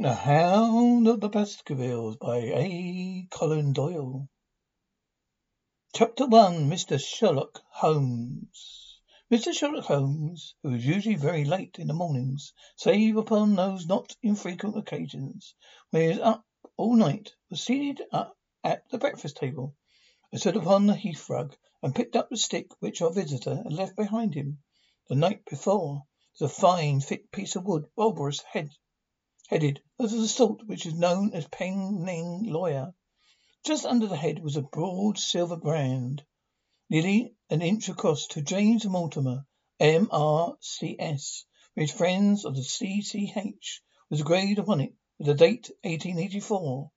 The Hound of the Baskervilles by A. Conan Doyle. Chapter 1 Mr. Sherlock Holmes. Mr. Sherlock Holmes, who is usually very late in the mornings, save upon those not infrequent occasions when he is up all night, was seated at the breakfast table. I stood upon the heath rug and picked up the stick which our visitor had left behind him the night before. It was a fine, thick piece of wood, bulbous head headed of the sort which is known as Penang lawyer. Just under the head was a broad silver brand, nearly an inch across to James Mortimer, M.R.C.S., with his friends of the C.C.H. was engraved upon it with the date 1884.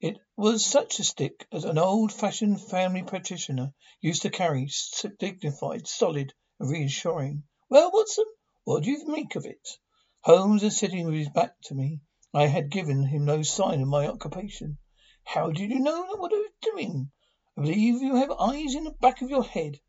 It was such a stick as an old-fashioned family practitioner used to carry, dignified, solid, and reassuring. Well, Watson, what do you make of it? Holmes was sitting with his back to me. I had given him no sign of my occupation. How did you know what I was doing? I believe you have eyes in the back of your head.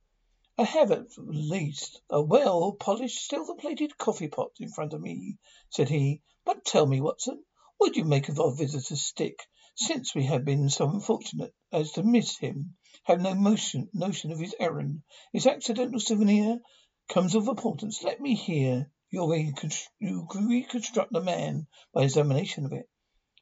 I have at least a well polished silver plated coffee pot in front of me, said he. But tell me, Watson, what do you make of our visitor's stick, since we have been so unfortunate as to miss him, have no motion, notion of his errand? His accidental souvenir comes of importance. Let me hear you recon, you reconstruct the man by examination of it.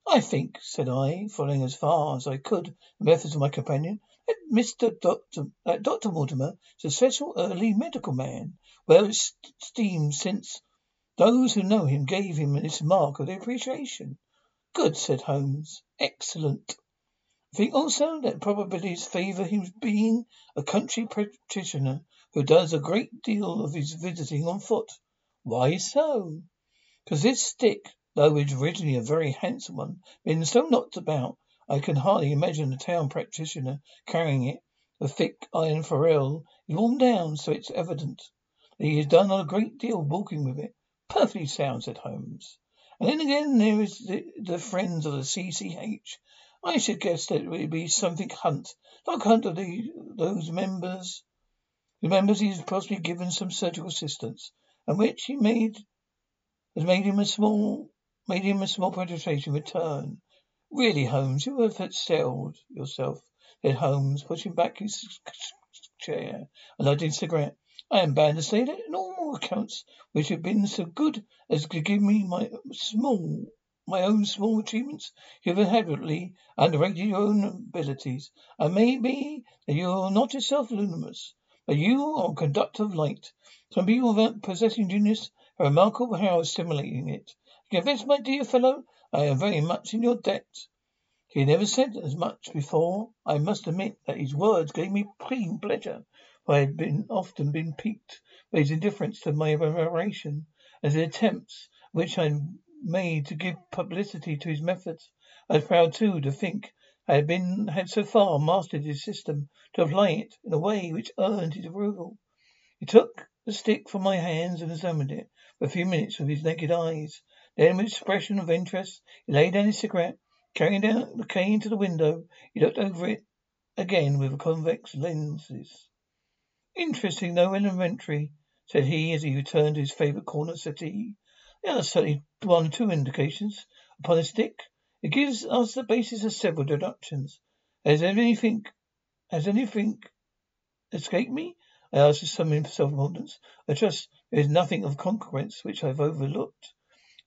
I think, said I, following as far as I could the methods of my companion, that Mr. Doctor, that Doctor Mortimer is a special early medical man, well esteemed since those who know him gave him this mark of their appreciation. Good, said Holmes. Excellent. I think also that probabilities favour his being a country practitioner who does a great deal of his visiting on foot. Why so? Because this stick, though it was originally a very handsome one, being so knocked about, I can hardly imagine a town practitioner carrying it. The thick iron ferrule is worn down, so it's evident that he has done a great deal of walking with it. Perfectly sound, said Holmes. And then again there is the, the friends of the C.C.H. I should guess that it would be something Hunt, like Hunt of the, those members. The members he has possibly given some surgical assistance and which he made has made him a small made him a small penetration return. Really, Holmes, you have excelled yourself, said Holmes, pushing back his chair and lighting a cigarette. I am bound to say that in all accounts which have been so good as to give me my small my own small achievements, you have evidently underrated your own abilities. And may be that you are not yourself luminous, but you are a conductor of light. Some people without possessing genius have remarkable power of stimulating it. I confess, my dear fellow, I am very much in your debt. He never said as much before. I must admit that his words gave me keen pleasure, for I had been often been piqued by his indifference to my admiration, and the attempts which I made to give publicity to his methods. I was proud too to think had been had so far mastered his system to apply it in a way which earned his approval. He took the stick from my hands and examined it for a few minutes with his naked eyes. Then, with an expression of interest, he laid down his cigarette, carrying down the cane to the window. He looked over it again with convex lenses. Interesting, though elementary, said he as he returned to his favourite corner settee. There are certainly one or two indications upon the stick. It gives us the basis of several deductions. Has anything, has anything escaped me? I asked with some self-importance. I trust there is nothing of consequence which I have overlooked.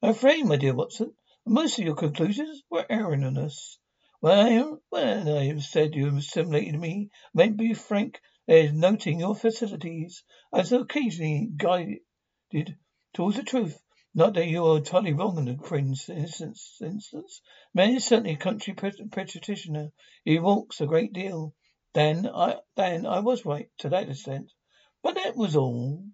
I'm afraid, my dear Watson, most of your conclusions were erroneous. Well, when I have said you have assimilated me, I may be frank, there's noting your facilities. I was occasionally guided towards the truth. Not that you are entirely wrong in the instance. instance. Man is certainly a country practitioner. He walks a great deal. Then I then I was right to that extent. But that was all.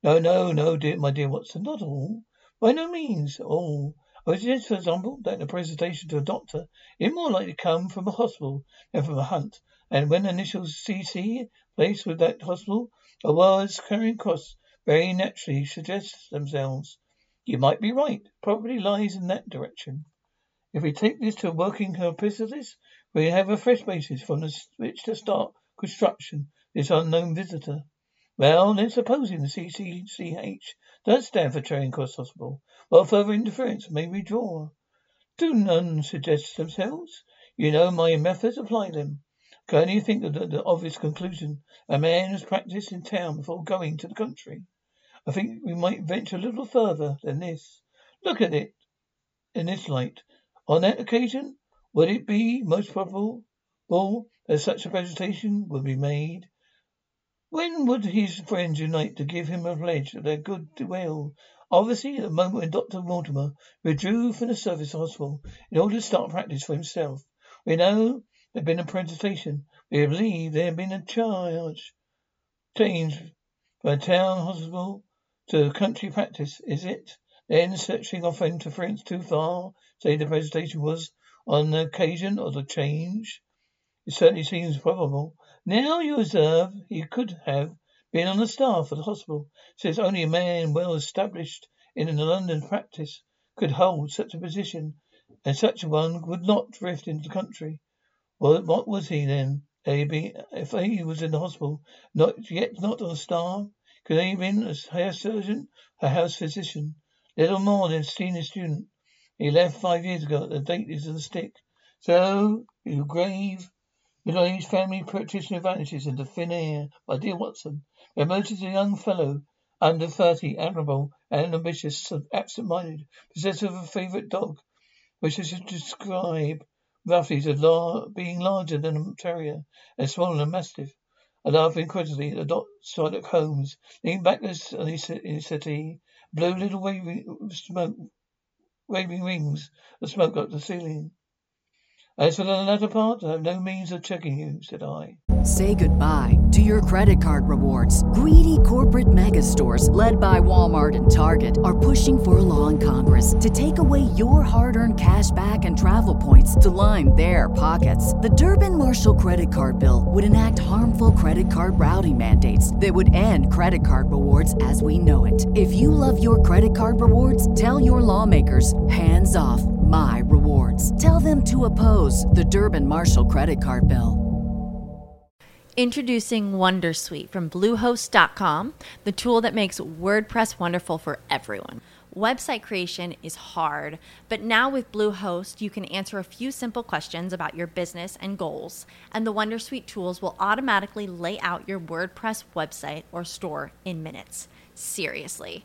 No, no, no, dear my dear Watson, not all. By no means all. I suggest, for example, that the presentation to a doctor is more likely to come from a hospital than from a hunt, and when initials CC placed with that hospital, a words Charing Cross very naturally suggest themselves. You might be right. Probably lies in that direction. If we take this to a working hypothesis, we have a fresh basis from which to start construction this unknown visitor. Well, then supposing the CCCH does stand for Charing Cross Hospital, what further inference may we draw? Do none suggest themselves? You know my methods, apply them. Can you think of the, the obvious conclusion? A man has practiced in town before going to the country. I think we might venture a little further than this. Look at it in this light. On that occasion, would it be most probable that such a presentation would be made? When would his friends unite to give him a pledge of their good will? Obviously, at the moment when Dr. Mortimer withdrew from the service hospital in order to start practice for himself. We know there had been a presentation. We believe there had been a charge change from a town hospital to country practice. Is it? Then searching off interference too far, say the presentation was on the occasion of the change. It certainly seems probable. Now you observe he could have been on the staff of the hospital, since only a man well established in the London practice could hold such a position, and such a one would not drift into the country. Well, what was he then? Maybe if he was in the hospital, not yet not on the staff, could have been a hair surgeon, a house physician, little more than a senior student. He left five years ago. At the date on the stick. So you grave his family practitioner vanishes into thin air. My dear Watson, emerges a young fellow, under thirty, admirable and ambitious, absent-minded, possessor of a favourite dog, which I should describe roughly as lar- being larger than a terrier and smaller than a mastiff. I laughed incredulously at Dr. Sherlock Holmes, leaning back in his settee, blew little waving smoke, waving rings of smoke up the ceiling. Uh, as for the latter part, I have no means of checking you, said I. Say goodbye to your credit card rewards. Greedy corporate mega stores, led by Walmart and Target, are pushing for a law in Congress to take away your hard earned cash back and travel points to line their pockets. The Durbin Marshall credit card bill would enact harmful credit card routing mandates that would end credit card rewards as we know it. If you love your credit card rewards, tell your lawmakers hands off my rewards. Tell them to oppose the Durbin Marshall credit card bill. Introducing Wondersuite from Bluehost.com, the tool that makes WordPress wonderful for everyone. Website creation is hard, but now with Bluehost, you can answer a few simple questions about your business and goals, and the Wondersuite tools will automatically lay out your WordPress website or store in minutes. Seriously.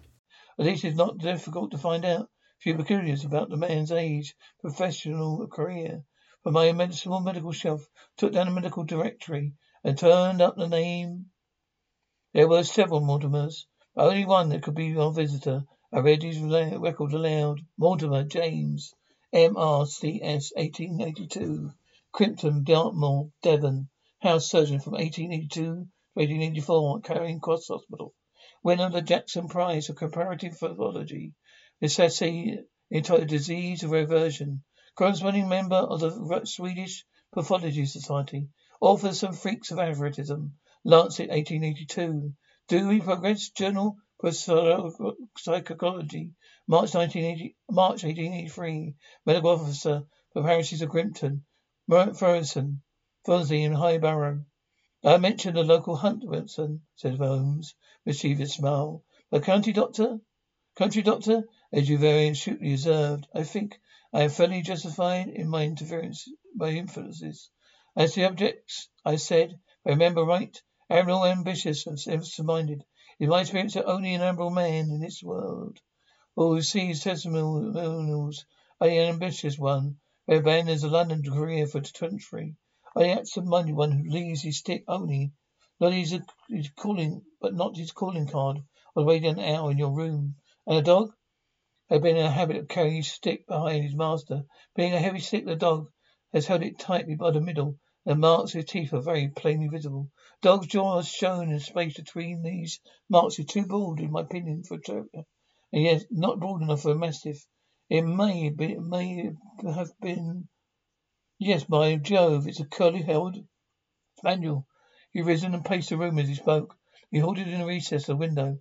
At least it's not difficult to find out a few peculiars about the man's age, professional career, from my medical medical shelf, took down a medical directory, and turned up the name. There were several Mortimers, but only one that could be our visitor. I read his record aloud. Mortimer James, M.R.C.S., 1882. Grimpton, Dartmoor, Devon. House surgeon from 1882 to 1884 at Charing Cross Hospital. Winner of the Jackson Prize for Comparative Pathology. Essay entitled Disease of Reversion. Corresponding member of the Swedish Pathology Society. Author of Some Freaks of Atavism. Lancet, 1882. Dewey Progress Journal for Psychology. March 1980, March 1883. Medical Officer for Parishes of Grimpton. Ferguson. Fonzie and High Barrow. I mentioned the local hunt, Wilson, said Holmes, with mischievous smile. The county doctor? Country doctor? As you very astutely observed, I think I am fairly justified in my interference, my influences. As the objects, I said, if I remember right, admirable, ambitious, and simple-minded. In my experience, only an admirable man in this world. Who receives testimonials, only an ambitious one, who abandons a London career for the country. Only absent-minded one who leaves his stick only, not his, his calling, but not his calling card, I was waiting an hour in your room. And a dog? had been in the habit of carrying his stick behind his master. Being a heavy stick, the dog has held it tightly by the middle, the marks of his teeth are very plainly visible. Dog's jaw has shown in space between these marks is too broad, in my opinion, for a terrier, and yet not broad enough for a mastiff. It may be, it may have been. Yes, by Jove, it's a curly held spaniel. He risen and paced the room as he spoke. He halted in the recess of the window. There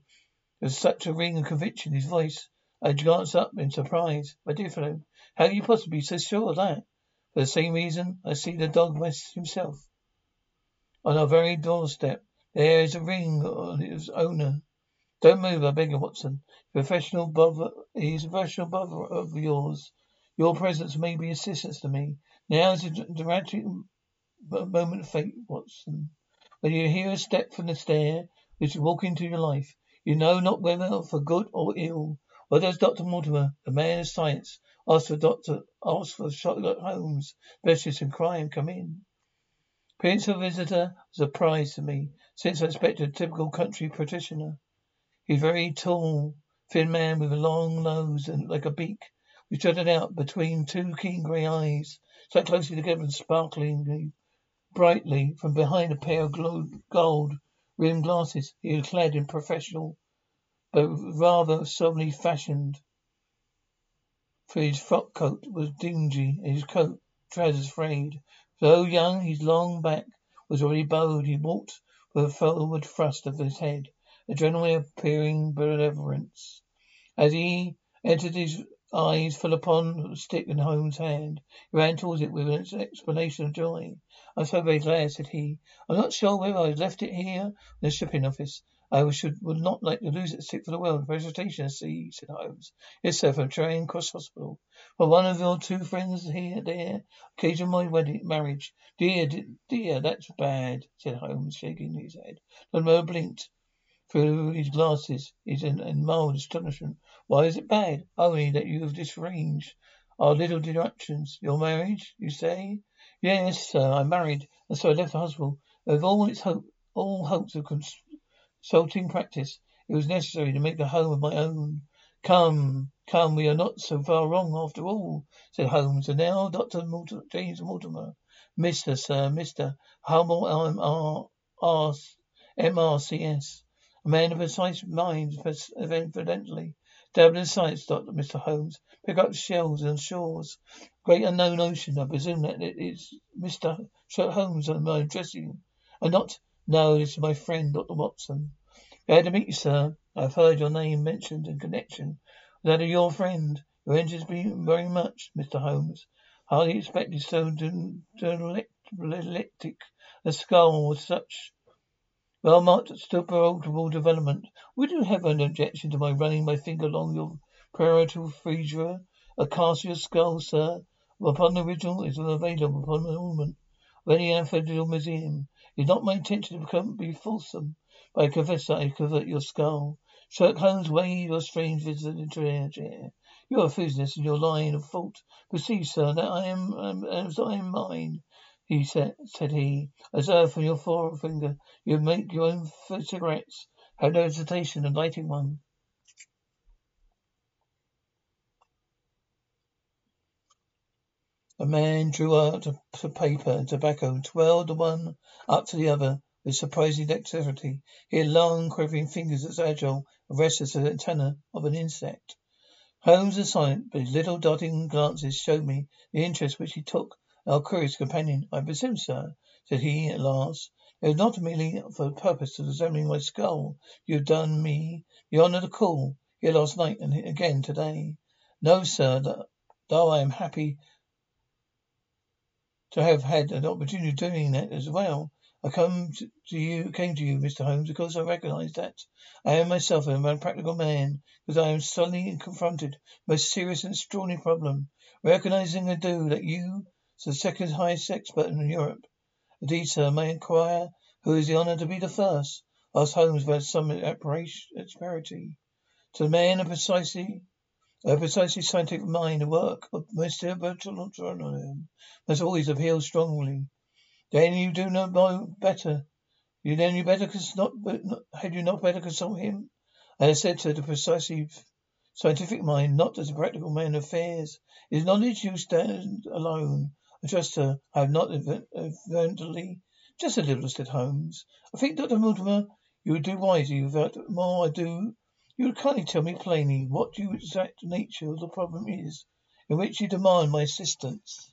was such a ring of conviction in his voice I glanced up in surprise. My dear fellow, how can you possibly be so sure of that? For the same reason, I see the dog himself. On our very doorstep, there is a ring on its owner. Don't move, I beg you, Watson. Professional bother, he's a professional bother of yours. Your presence may be assistance to me. Now is a dramatic moment of fate, Watson. When you hear a step from the stair which is walking into your life, you know not whether for good or ill. Well, there's Dr. Mortimer, the man of science. Ask for Doctor, ask for Sherlock Holmes, specialist in crime. Come in. Prince of visitor was a prize to me, since I expected a typical country practitioner. He's very tall, thin man with a long nose and like a beak, which jutted out between two keen grey eyes, sat closely together and sparkling uh, brightly from behind a pair of gold rimmed glasses. He was clad in professional but rather soberly fashioned, for his frock coat was dingy and his coat trousers frayed. Though young, his long back was already bowed. He walked with a forward thrust of his head, a generally appearing benevolence. As he entered, his eyes fell upon the stick in Holmes' hand. He ran towards it with an exclamation of joy. I'm so very glad, said he. I'm not sure whether I left it here in the shipping office. I should would not like to lose it sick for the world. Presentation, said Holmes. Yes, sir, from Charing Cross Hospital. For one of your two friends here, there, occasion my wedding, marriage. Dear, dear, that's bad, said Holmes, shaking his head. The blinked through his glasses in, in mild astonishment. Why is it bad? Only that you have disarranged our little deductions. Your marriage, you say? Yes, sir, I'm married, and so I left the hospital. With all its hope, all hopes of consulting practice. It was necessary to make a home of my own. Come, come, we are not so far wrong after all, said Holmes. And now, Dr. James Mortimer, Mr. Sir, Mr. Humble M.R.C.S. A man of precise mind, evidently. Dabbled in science, Doctor Mr. Holmes. Pick up shells and shores. Great unknown ocean. I presume that it is Mr. Sherlock Holmes I'm addressing. And uh, not no, is my friend, Dr. Watson. Glad to meet you, sir. I've heard your name mentioned in connection with that of your friend. Your interests me very much, Mr. Holmes. Hardly expected so dialectic a skull with such well marked superable development. Would you have an objection to my running my finger along your parietal fissure? A cast skull, sir, upon the original is available upon the ornament of any Anfield museum. It's not my intention to become be fulsome, but I confess that I covet your skull. Sherlock Holmes waved your strange visitor into a chair. You're a physicist and your line of fault Perceive, sir, that I am, um, as I am mine. He said, said he, observe from your forefinger, you make your own cigarettes. Have no hesitation in lighting one. A man drew out a paper and tobacco and twirled the one up to the other with surprising dexterity. He had long, quivering fingers as agile and restless as the antenna of an insect. Holmes was silent, but his little darting glances showed me the interest which he took our curious companion. I presume, sir, said he at last, it was not merely for the purpose of examining my skull you have done me the honour to call here last night and again today. No, sir, though I am happy to have had an opportunity of doing that as well. I come to you, came to you, Mr. Holmes, because I recognize that I am myself a practical man, because I am suddenly confronted with a serious and extraordinary problem. Recognizing I do that you, are the second highest expert in Europe. Indeed, sir, may I inquire who is the honor to be the first? asked Holmes with some asperity. To the man of precisely a precisely scientific mind, the work of Mr. Bertrand must always appeal strongly. Then you do not know better. You then you better not, not had you not better consult him? I said to the precisely scientific mind, not as a practical man of affairs. Is knowledge you stand alone. I trust her. Uh, I have not evidently just a little, said Holmes. I think, Dr. Mortimer, you would do wisely without more I do you would kindly tell me plainly what the exact nature of the problem is in which you demand my assistance.